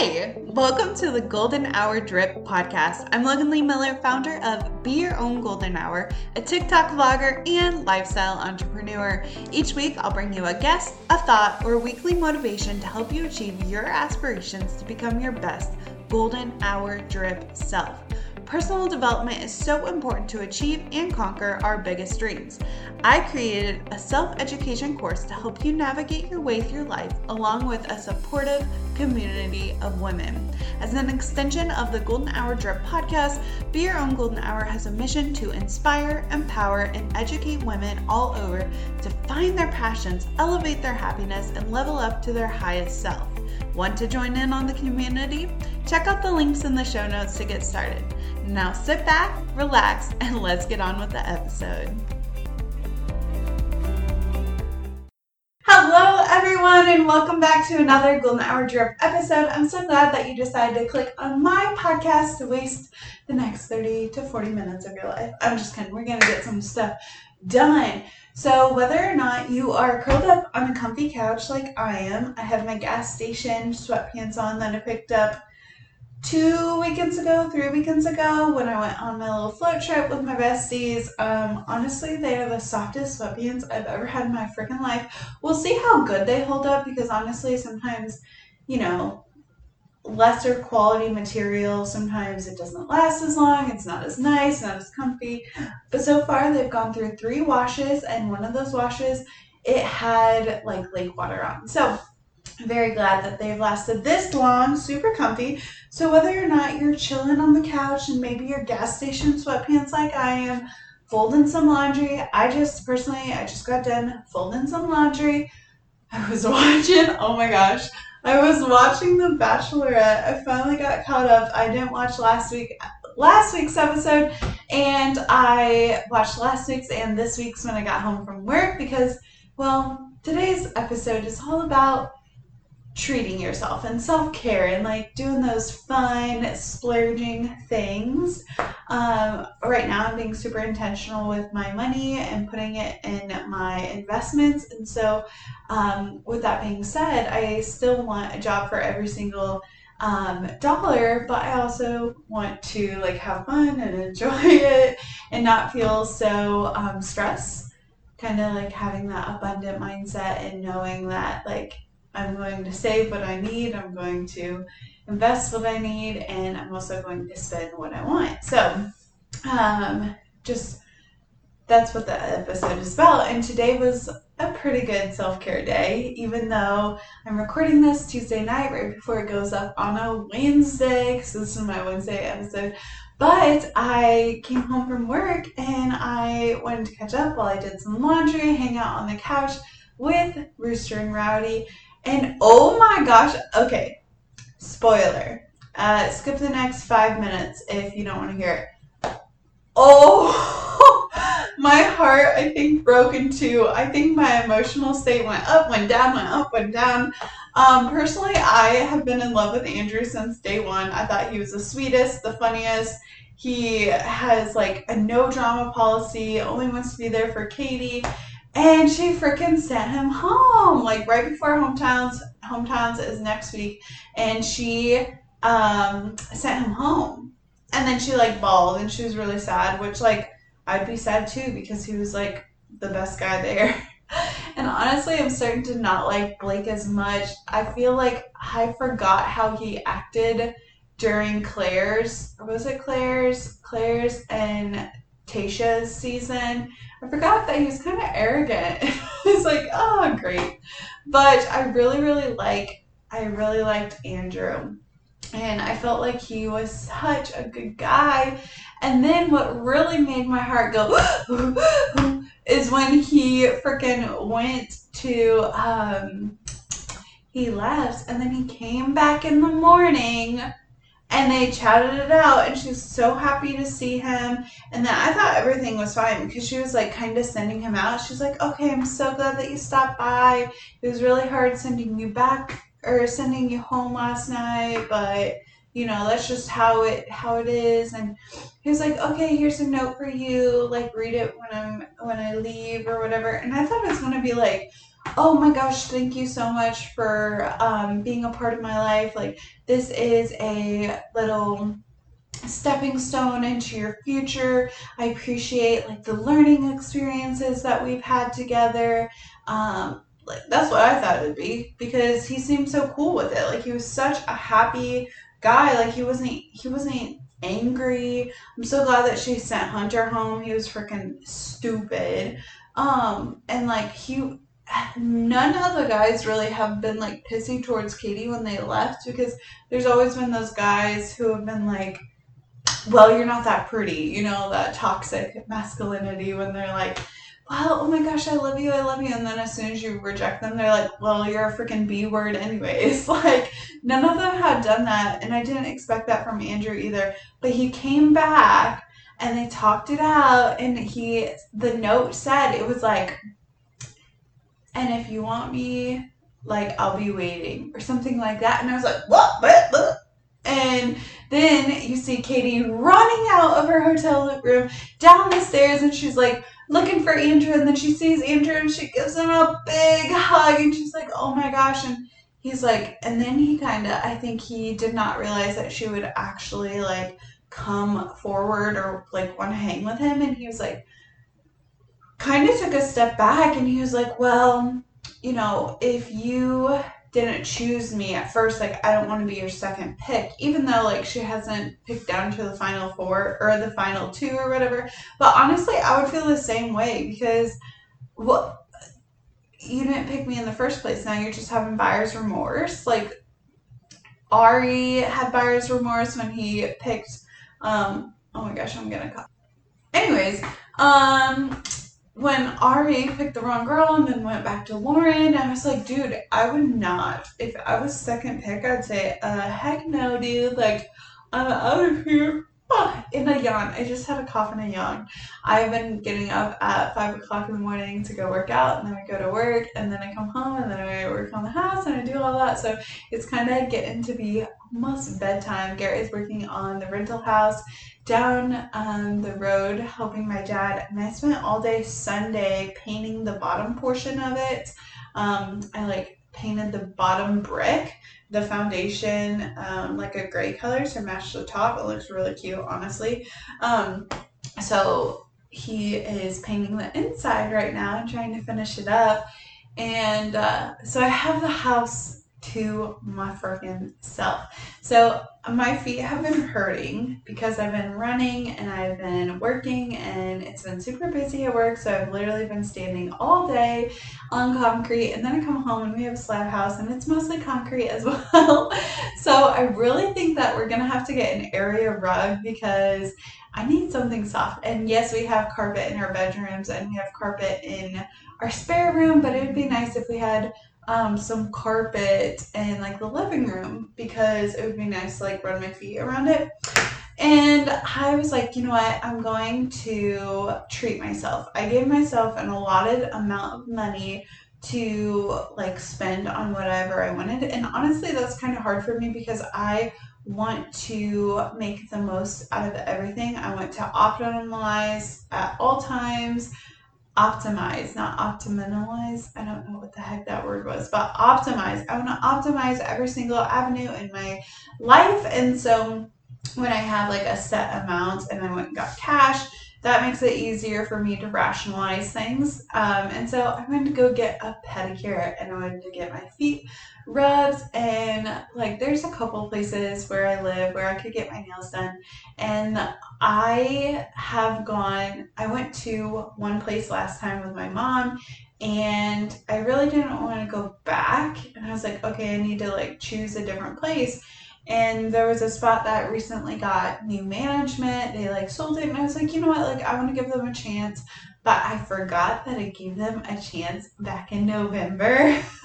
Hey, welcome to the Golden Hour Drip podcast. I'm Logan Lee Miller, founder of Be Your Own Golden Hour, a TikTok vlogger and lifestyle entrepreneur. Each week, I'll bring you a guest, a thought, or weekly motivation to help you achieve your aspirations to become your best Golden Hour Drip self. Personal development is so important to achieve and conquer our biggest dreams. I created a self education course to help you navigate your way through life along with a supportive community of women. As an extension of the Golden Hour Drip podcast, Be Your Own Golden Hour has a mission to inspire, empower, and educate women all over to find their passions, elevate their happiness, and level up to their highest self. Want to join in on the community? Check out the links in the show notes to get started. Now sit back, relax, and let's get on with the episode. Everyone, and welcome back to another Golden Hour Drip episode. I'm so glad that you decided to click on my podcast to waste the next 30 to 40 minutes of your life. I'm just kidding. We're to get some stuff done. So, whether or not you are curled up on a comfy couch like I am, I have my gas station sweatpants on that I picked up two weekends ago, three weekends ago, when I went on my little float trip with my besties. Um, honestly, they are the softest sweatpants I've ever had in my freaking life. We'll see how good they hold up because honestly, sometimes, you know, lesser quality material, sometimes it doesn't last as long, it's not as nice, not as comfy. But so far, they've gone through three washes, and one of those washes, it had like lake water on. So, very glad that they've lasted this long, super comfy. So whether or not you're chilling on the couch and maybe your gas station sweatpants like I am, folding some laundry. I just personally, I just got done folding some laundry. I was watching, oh my gosh, I was watching The Bachelorette. I finally got caught up. I didn't watch last week last week's episode and I watched last week's and this week's when I got home from work because well, today's episode is all about treating yourself and self care and like doing those fun, splurging things. Um, right now, I'm being super intentional with my money and putting it in my investments. And so, um, with that being said, I still want a job for every single um, dollar, but I also want to like have fun and enjoy it and not feel so um, stressed. Kind of like having that abundant mindset and knowing that like I'm going to save what I need, I'm going to invest what I need, and I'm also going to spend what I want. So, um, just that's what the episode is about. And today was a pretty good self care day, even though I'm recording this Tuesday night right before it goes up on a Wednesday, because this is my Wednesday episode. But I came home from work and I wanted to catch up while I did some laundry, hang out on the couch with Rooster and Rowdy. And oh my gosh, okay, spoiler. Uh, skip the next five minutes if you don't want to hear it. Oh, my heart, I think, broke in two. I think my emotional state went up, went down, went up, went down. Um, personally, I have been in love with Andrew since day one. I thought he was the sweetest, the funniest. He has like a no drama policy, only wants to be there for Katie. And she freaking sent him home, like right before hometowns. Hometowns is next week, and she um, sent him home. And then she like bawled, and she was really sad. Which like I'd be sad too because he was like the best guy there. and honestly, I'm starting to not like Blake as much. I feel like I forgot how he acted during Claire's. or was it Claire's? Claire's and Tayshia's season I forgot that he was kind of arrogant. He's like, oh, great. But I really, really like, I really liked Andrew. And I felt like he was such a good guy. And then what really made my heart go is when he freaking went to, um, he left and then he came back in the morning and they chatted it out and she was so happy to see him. And then i thought everything was fine because she was like kind of sending him out. She's like okay i'm so glad that you stopped by. It was really hard sending you back or sending you home last night but you know that's just how it how it is. And he was like okay here's a note for you. Like read it when i'm when i leave or whatever. And i thought it was going to be like oh my gosh, thank you so much for um, being a part of my life. Like, this is a little stepping stone into your future. I appreciate like the learning experiences that we've had together. Um, like that's what I thought it would be because he seemed so cool with it. Like he was such a happy guy. Like he wasn't he wasn't angry. I'm so glad that she sent Hunter home. He was freaking stupid. Um and like he none of the guys really have been like pissy towards Katie when they left because there's always been those guys who have been like well, you're not that pretty, you know, that toxic masculinity when they're like, well, oh my gosh, I love you, I love you. And then as soon as you reject them, they're like, well, you're a freaking B word, anyways. Like, none of them had done that. And I didn't expect that from Andrew either. But he came back and they talked it out. And he, the note said, it was like, and if you want me, like, I'll be waiting or something like that. And I was like, what? What? what? And then you see Katie running out of her hotel room down the stairs and she's like looking for Andrew and then she sees Andrew and she gives him a big hug and she's like, oh my gosh. And he's like, and then he kind of, I think he did not realize that she would actually like come forward or like want to hang with him. And he was like, kind of took a step back and he was like, well, you know, if you didn't choose me at first like i don't want to be your second pick even though like she hasn't picked down to the final four or the final two or whatever. But honestly i would feel the same way because what you didn't pick me in the first place. Now you're just having buyer's remorse. Like ari had buyer's remorse when he picked um oh my gosh i'm gonna cut anyways um when Ari picked the wrong girl and then went back to Lauren, I was like, dude, I would not. If I was second pick, I'd say, uh, heck no, dude. Like, I'm out of here. In a yawn. I just had a cough and a yawn. I've been getting up at five o'clock in the morning to go work out, and then I go to work, and then I come home, and then I work on the house, and I do all that. So it's kind of getting to be almost bedtime. Garrett is working on the rental house down um, the road helping my dad, and I spent all day Sunday painting the bottom portion of it. Um, I like painted the bottom brick, the foundation, um, like a gray color to match the top. It looks really cute, honestly. Um, so he is painting the inside right now and trying to finish it up. And uh, so I have the house to my freaking self. So my feet have been hurting because I've been running and I've been working and it's been super busy at work. So I've literally been standing all day on concrete and then I come home and we have a slab house and it's mostly concrete as well. so I really think that we're gonna have to get an area rug because I need something soft. And yes, we have carpet in our bedrooms and we have carpet in our spare room, but it would be nice if we had um, some carpet in like the living room because it would be nice to like run my feet around it. And I was like, you know what? I'm going to treat myself. I gave myself an allotted amount of money to like spend on whatever I wanted. And honestly, that's kind of hard for me because I want to make the most out of everything. I want to optimize at all times optimize, not optimalize. I don't know what the heck that word was, but optimize. I want to optimize every single avenue in my life. And so when I have like a set amount and I went and got cash, that makes it easier for me to rationalize things. Um, and so I went to go get a pedicure and I wanted to get my feet rubbed. And like, there's a couple places where I live where I could get my nails done. And I have gone, I went to one place last time with my mom and I really didn't want to go back. And I was like, okay, I need to like choose a different place and there was a spot that recently got new management. They like sold it and i was like you know what? Like i want to give them a chance. But i forgot that i gave them a chance back in november.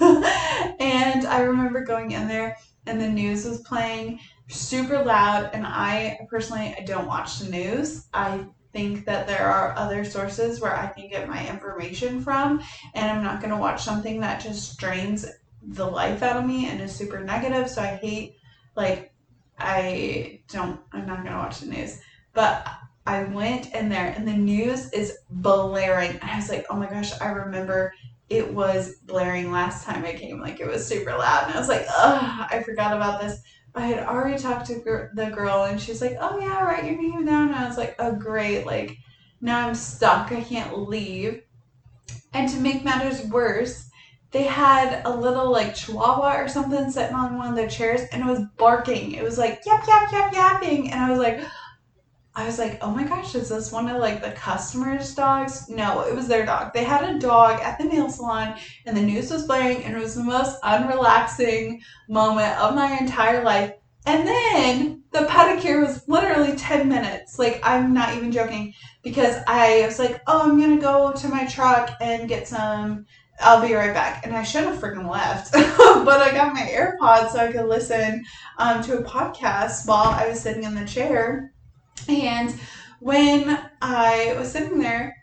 And i remember going in there and the news was playing super loud and i personally i don't watch the news. I think that there are other sources where i can get my information from and i'm not going to watch something that just drains the life out of me and is super negative. So i hate like, I don't, I'm not gonna watch the news. But I went in there and the news is blaring. I was like, oh my gosh, I remember it was blaring last time I came. Like it was super loud. And I was like, ugh, I forgot about this. I had already talked to gr- the girl and she's like, oh yeah, write your name down. And I was like, oh great. Like now I'm stuck. I can't leave. And to make matters worse, they had a little like chihuahua or something sitting on one of their chairs and it was barking. It was like yap yap yap yapping. And I was like, I was like, oh my gosh, is this one of like the customers' dogs? No, it was their dog. They had a dog at the nail salon and the news was playing and it was the most unrelaxing moment of my entire life. And then the pedicure was literally 10 minutes. Like, I'm not even joking because I was like, oh, I'm going to go to my truck and get some. I'll be right back. And I should have freaking left. but I got my AirPods so I could listen um, to a podcast while I was sitting in the chair and when I was sitting there,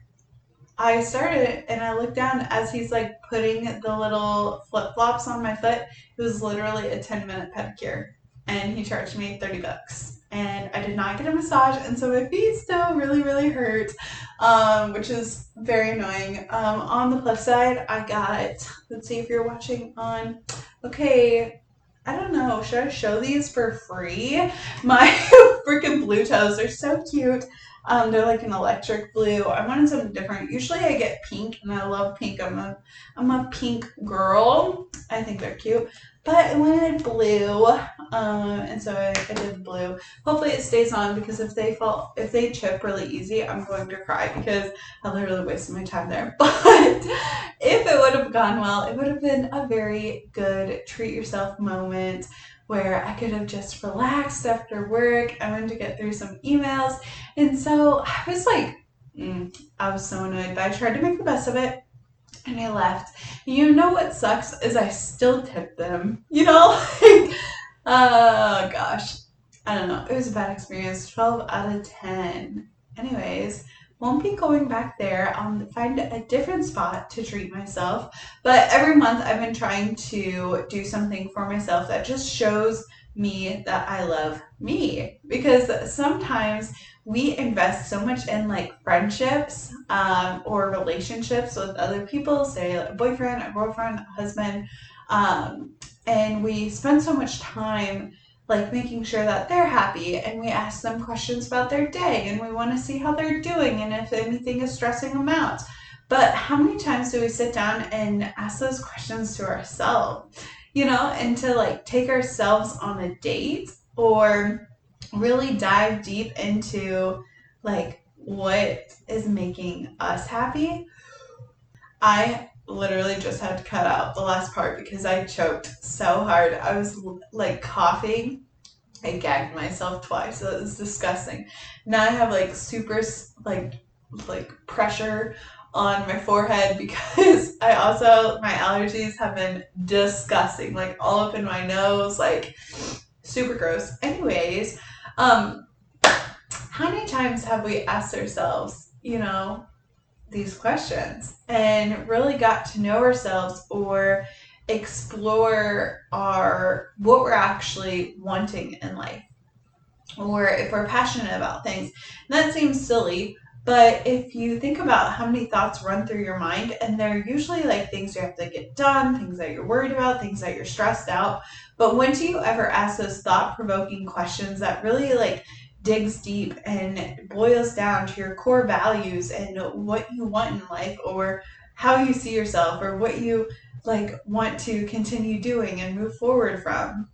I started and I looked down as he's like putting the little flip flops on my foot. It was literally a 10 minute pedicure. And he charged me 30 bucks. And I did not get a massage, and so my feet still really, really hurt, um, which is very annoying. Um, on the plus side, I got, let's see if you're watching on, okay, I don't know. Should I show these for free? My freaking blue toes. They're so cute. Um, they're like an electric blue. I wanted something different. Usually I get pink, and I love pink. I'm a I'm a pink girl. I think they're cute, but I wanted blue, um, and so I, I did blue. Hopefully it stays on because if they fall, if they chip really easy, I'm going to cry because I literally wasted my time there. But if it would have gone well, it would have been a very good treat yourself moment where I could have just relaxed after work. I wanted to get through some emails. And so I was like, mm, I was so annoyed, but I tried to make the best of it. And I left. You know what sucks is I still tipped them. You know, like, oh gosh, I don't know. It was a bad experience. Twelve out of ten. Anyways, won't be going back there. I'll find a different spot to treat myself. But every month I've been trying to do something for myself that just shows me that I love me. Because sometimes we invest so much in like friendships um, or relationships with other people, say a boyfriend, a girlfriend, a husband, um, and we spend so much time like making sure that they're happy and we ask them questions about their day and we want to see how they're doing and if anything is stressing them out. But how many times do we sit down and ask those questions to ourselves? You know, and to like take ourselves on a date or really dive deep into like what is making us happy. I literally just had to cut out the last part because I choked so hard. I was like coughing. I gagged myself twice. So it was disgusting. Now I have like super like like pressure on my forehead because I also my allergies have been disgusting. Like all up in my nose, like super gross. Anyways, um how many times have we asked ourselves, you know, these questions and really got to know ourselves or explore our what we're actually wanting in life or if we're passionate about things. And that seems silly, but if you think about how many thoughts run through your mind, and they're usually like things you have to get done, things that you're worried about, things that you're stressed out. But when do you ever ask those thought provoking questions that really like digs deep and boils down to your core values and what you want in life or how you see yourself or what you like want to continue doing and move forward from.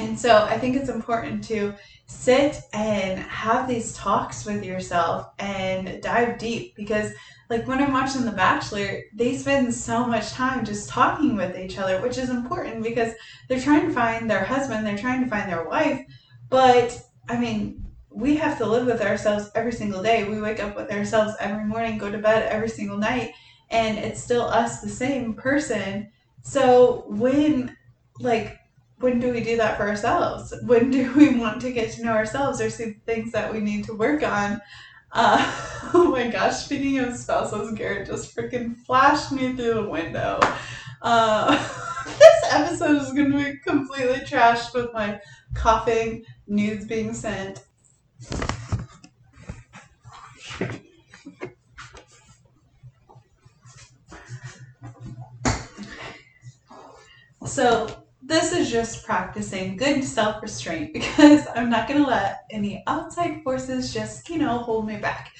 And so I think it's important to sit and have these talks with yourself and dive deep because like when I'm watching The Bachelor, they spend so much time just talking with each other, which is important because they're trying to find their husband, they're trying to find their wife. But I mean, we have to live with ourselves every single day. We wake up with ourselves every morning, go to bed every single night, and it's still us, the same person. So when, like, when do we do that for ourselves? When do we want to get to know ourselves or see things that we need to work on? Uh, oh my gosh, speaking of spouses, Garrett just freaking flashed me through the window. Uh, this episode is going to be completely trashed with my coughing, nudes being sent, So this is just practicing good self restraint because I'm not going to let any outside forces just, you know, hold me back.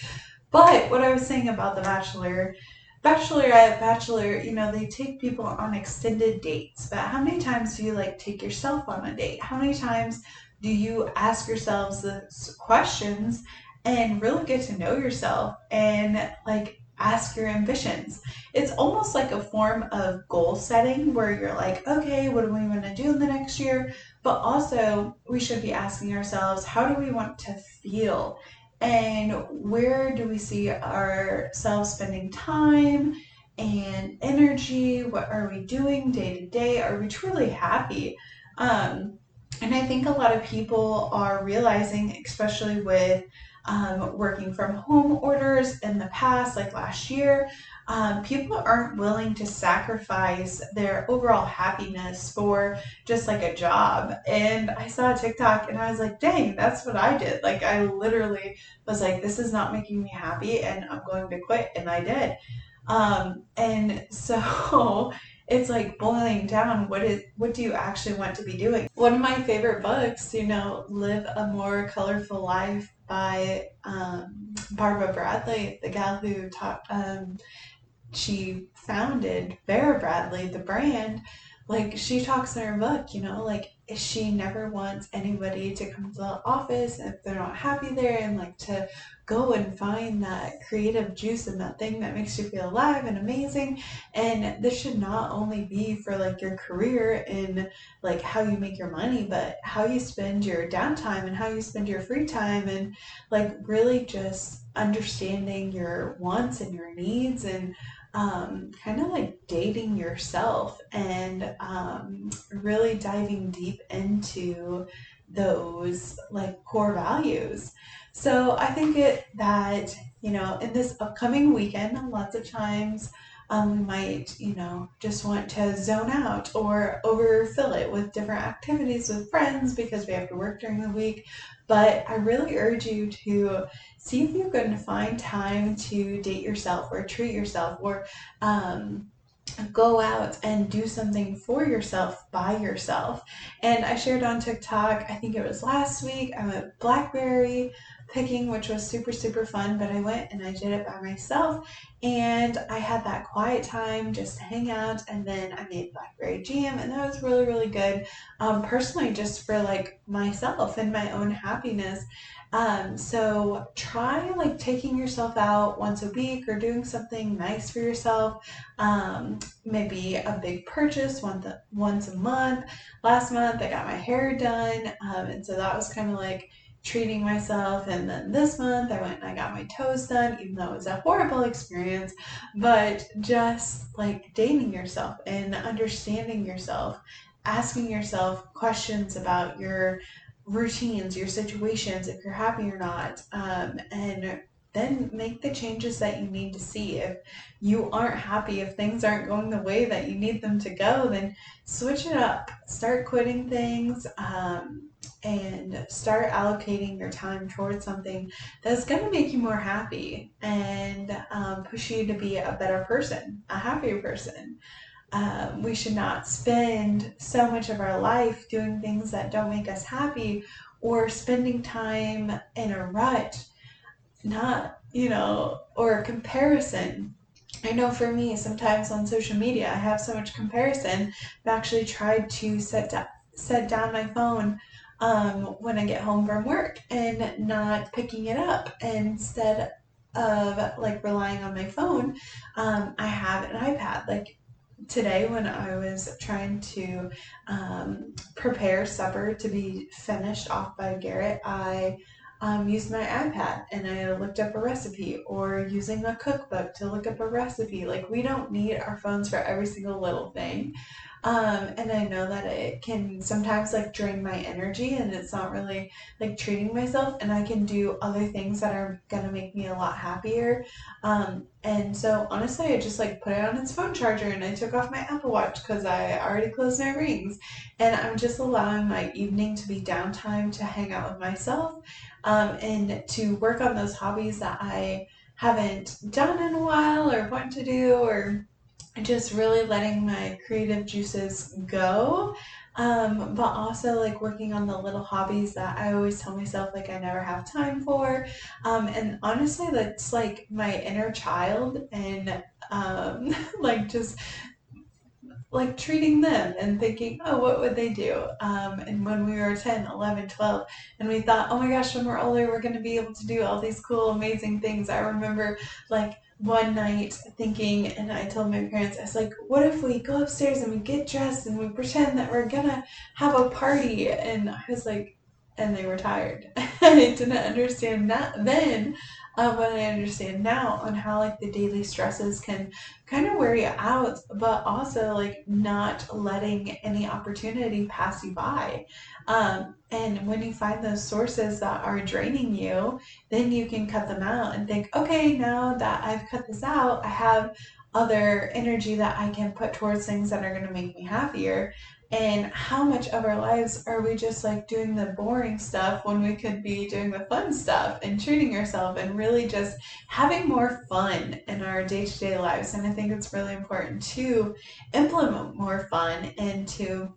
But what I was saying about The Bachelor, Bachelor Bachelorette, Bachelor, you know, they take people on extended dates. But how many times do you like take yourself on a date? How many times do you ask yourselves the questions and really get to know yourself and like ask your ambitions. It's almost like a form of goal setting where you're like, okay, what do we want to do in the next year? But also, we should be asking ourselves, how do we want to feel? And where do we see ourselves spending time and energy? What are we doing day to day? Are we truly happy? Um, and I think a lot of people are realizing, especially with um, working from home orders in the past, like last year, um, people aren't willing to sacrifice their overall happiness for just like a job. And I saw a TikTok and I was like, dang, that's what I did. Like, I literally was like, this is not making me happy and I'm going to quit. And I did. Um, and so it's like boiling down what is what do you actually want to be doing one of my favorite books you know live a more colorful life by um, barbara bradley the gal who taught um, she founded vera bradley the brand like she talks in her book you know like she never wants anybody to come to the office if they're not happy there and like to go and find that creative juice and that thing that makes you feel alive and amazing. And this should not only be for like your career and like how you make your money, but how you spend your downtime and how you spend your free time and like really just understanding your wants and your needs and um, kind of like dating yourself and um, really diving deep into those like core values. So I think it that you know in this upcoming weekend, lots of times um, we might you know just want to zone out or overfill it with different activities with friends because we have to work during the week. But I really urge you to see if going to find time to date yourself or treat yourself or um, go out and do something for yourself by yourself. And I shared on TikTok, I think it was last week, I went blackberry picking, which was super, super fun. But I went and I did it by myself. And I had that quiet time just to hang out. And then I made blackberry jam, and that was really, really good. Um, personally, just for like myself and my own happiness. Um, so try like taking yourself out once a week or doing something nice for yourself. Um, maybe a big purchase once a, once a month. Last month I got my hair done, um, and so that was kind of like treating myself. And then this month I went and I got my toes done, even though it was a horrible experience. But just like dating yourself and understanding yourself, asking yourself questions about your routines, your situations, if you're happy or not, um, and then make the changes that you need to see. If you aren't happy, if things aren't going the way that you need them to go, then switch it up. Start quitting things um, and start allocating your time towards something that's going to make you more happy and um, push you to be a better person, a happier person. Um, we should not spend so much of our life doing things that don't make us happy or spending time in a rut, not, you know, or comparison. I know for me, sometimes on social media, I have so much comparison. I've actually tried to set, da- set down my phone um, when I get home from work and not picking it up. Instead of like relying on my phone, um, I have an iPad. Like today when I was trying to um, prepare supper to be finished off by Garrett, I um, used my iPad and I looked up a recipe or using a cookbook to look up a recipe. Like, we don't need our phones for every single little thing. Um, and I know that it can sometimes like drain my energy and it's not really like treating myself and I can do other things that are gonna make me a lot happier. Um, and so honestly, I just like put it on its phone charger and I took off my Apple Watch because I already closed my rings. And I'm just allowing my evening to be downtime to hang out with myself um, and to work on those hobbies that I haven't done in a while or want to do or just really letting my creative juices go um, but also like working on the little hobbies that I always tell myself like I never have time for. Um, and honestly, that's like my inner child and um, like just like treating them and thinking, oh, what would they do? Um, and when we were 10, 11, 12, and we thought, oh my gosh, when we're older, we're going to be able to do all these cool, amazing things. I remember like one night thinking, and I told my parents, I was like, what if we go upstairs and we get dressed and we pretend that we're gonna have a party? And I was like, and they were tired. I didn't understand that then, uh, but I understand now on how like the daily stresses can kind of wear you out, but also like not letting any opportunity pass you by. Um, and when you find those sources that are draining you, then you can cut them out and think, okay, now that I've cut this out, I have other energy that I can put towards things that are going to make me happier. And how much of our lives are we just like doing the boring stuff when we could be doing the fun stuff and treating yourself and really just having more fun in our day to day lives? And I think it's really important to implement more fun and to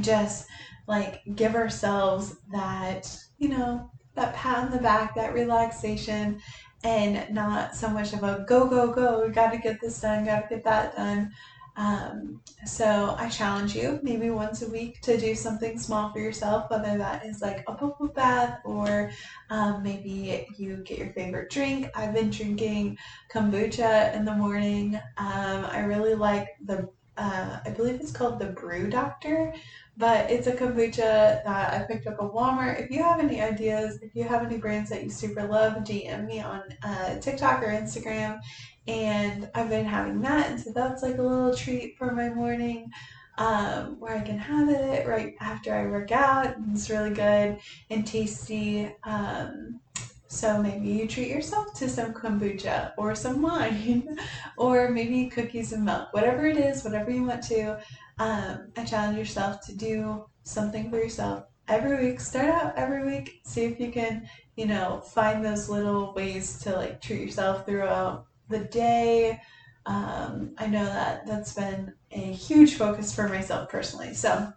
just like give ourselves that, you know, that pat on the back, that relaxation, and not so much of a go, go, go, we got to get this done, got to get that done. Um, so I challenge you maybe once a week to do something small for yourself, whether that is like a bubble bath or um, maybe you get your favorite drink. I've been drinking kombucha in the morning. Um, I really like the, uh, I believe it's called the Brew Doctor but it's a kombucha that I picked up at Walmart. If you have any ideas, if you have any brands that you super love, DM me on uh, TikTok or Instagram. And I've been having that, and so that's like a little treat for my morning. Um, where I can have it right after I work out. It's really good and tasty. Um, so maybe you treat yourself to some kombucha or some wine or maybe cookies and milk, whatever it is, whatever you want to um, and challenge yourself to do something for yourself every week. Start out every week. See if you can, you know, find those little ways to like treat yourself throughout the day. Um, I know that that's been a huge focus for myself personally. So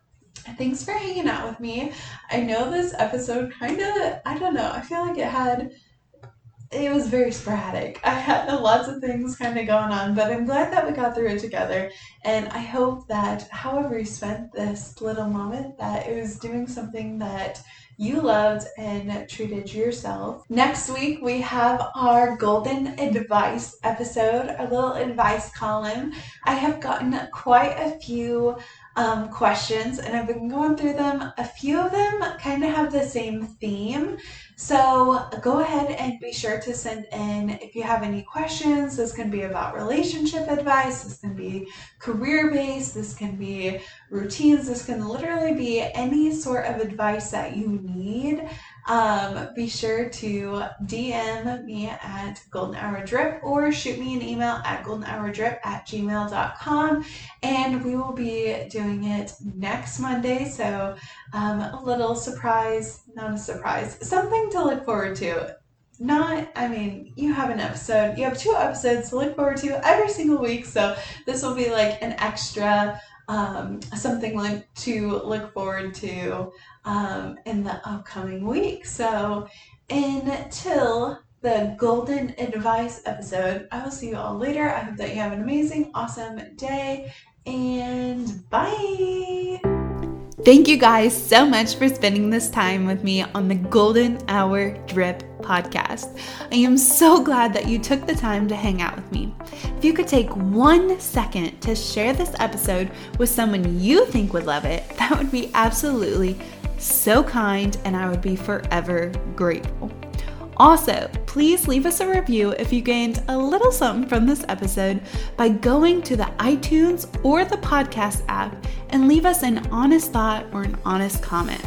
thanks for hanging out with me. I know this episode kind of, I don't know, I feel like it had it was very sporadic. I had lots of things kind of going on, but I'm glad that we got through it together. And I hope that however you spent this little moment, that it was doing something that you loved and treated yourself. Next week, we have our golden advice episode, our little advice column. I have gotten quite a few um, questions and I've been going through them. A few of them kind of have the same theme. So go ahead and be sure to send in if you have any questions. This can be about relationship advice, this can be career based, this can be routines, this can literally be any sort of advice that you need um, be sure to DM me at Golden Hour Drip or shoot me an email at goldenhourdrip at gmail.com. And we will be doing it next Monday. So um, a little surprise, not a surprise, something to look forward to. Not, I mean, you have an episode, you have two episodes to look forward to every single week. So this will be like an extra um, something like to look forward to um, in the upcoming week. So until the golden advice episode, I will see you all later. I hope that you have an amazing, awesome day, and bye. Thank you guys so much for spending this time with me on the Golden Hour Drip podcast. I am so glad that you took the time to hang out with me. If you could take one second to share this episode with someone you think would love it, that would be absolutely so kind, and I would be forever grateful. Also, please leave us a review if you gained a little something from this episode by going to the iTunes or the podcast app and leave us an honest thought or an honest comment.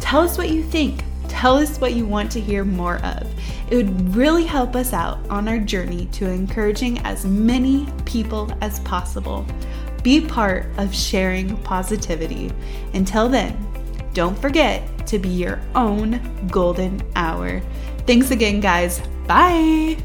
Tell us what you think. Tell us what you want to hear more of. It would really help us out on our journey to encouraging as many people as possible. Be part of sharing positivity. Until then, don't forget to be your own golden hour. Thanks again, guys. Bye.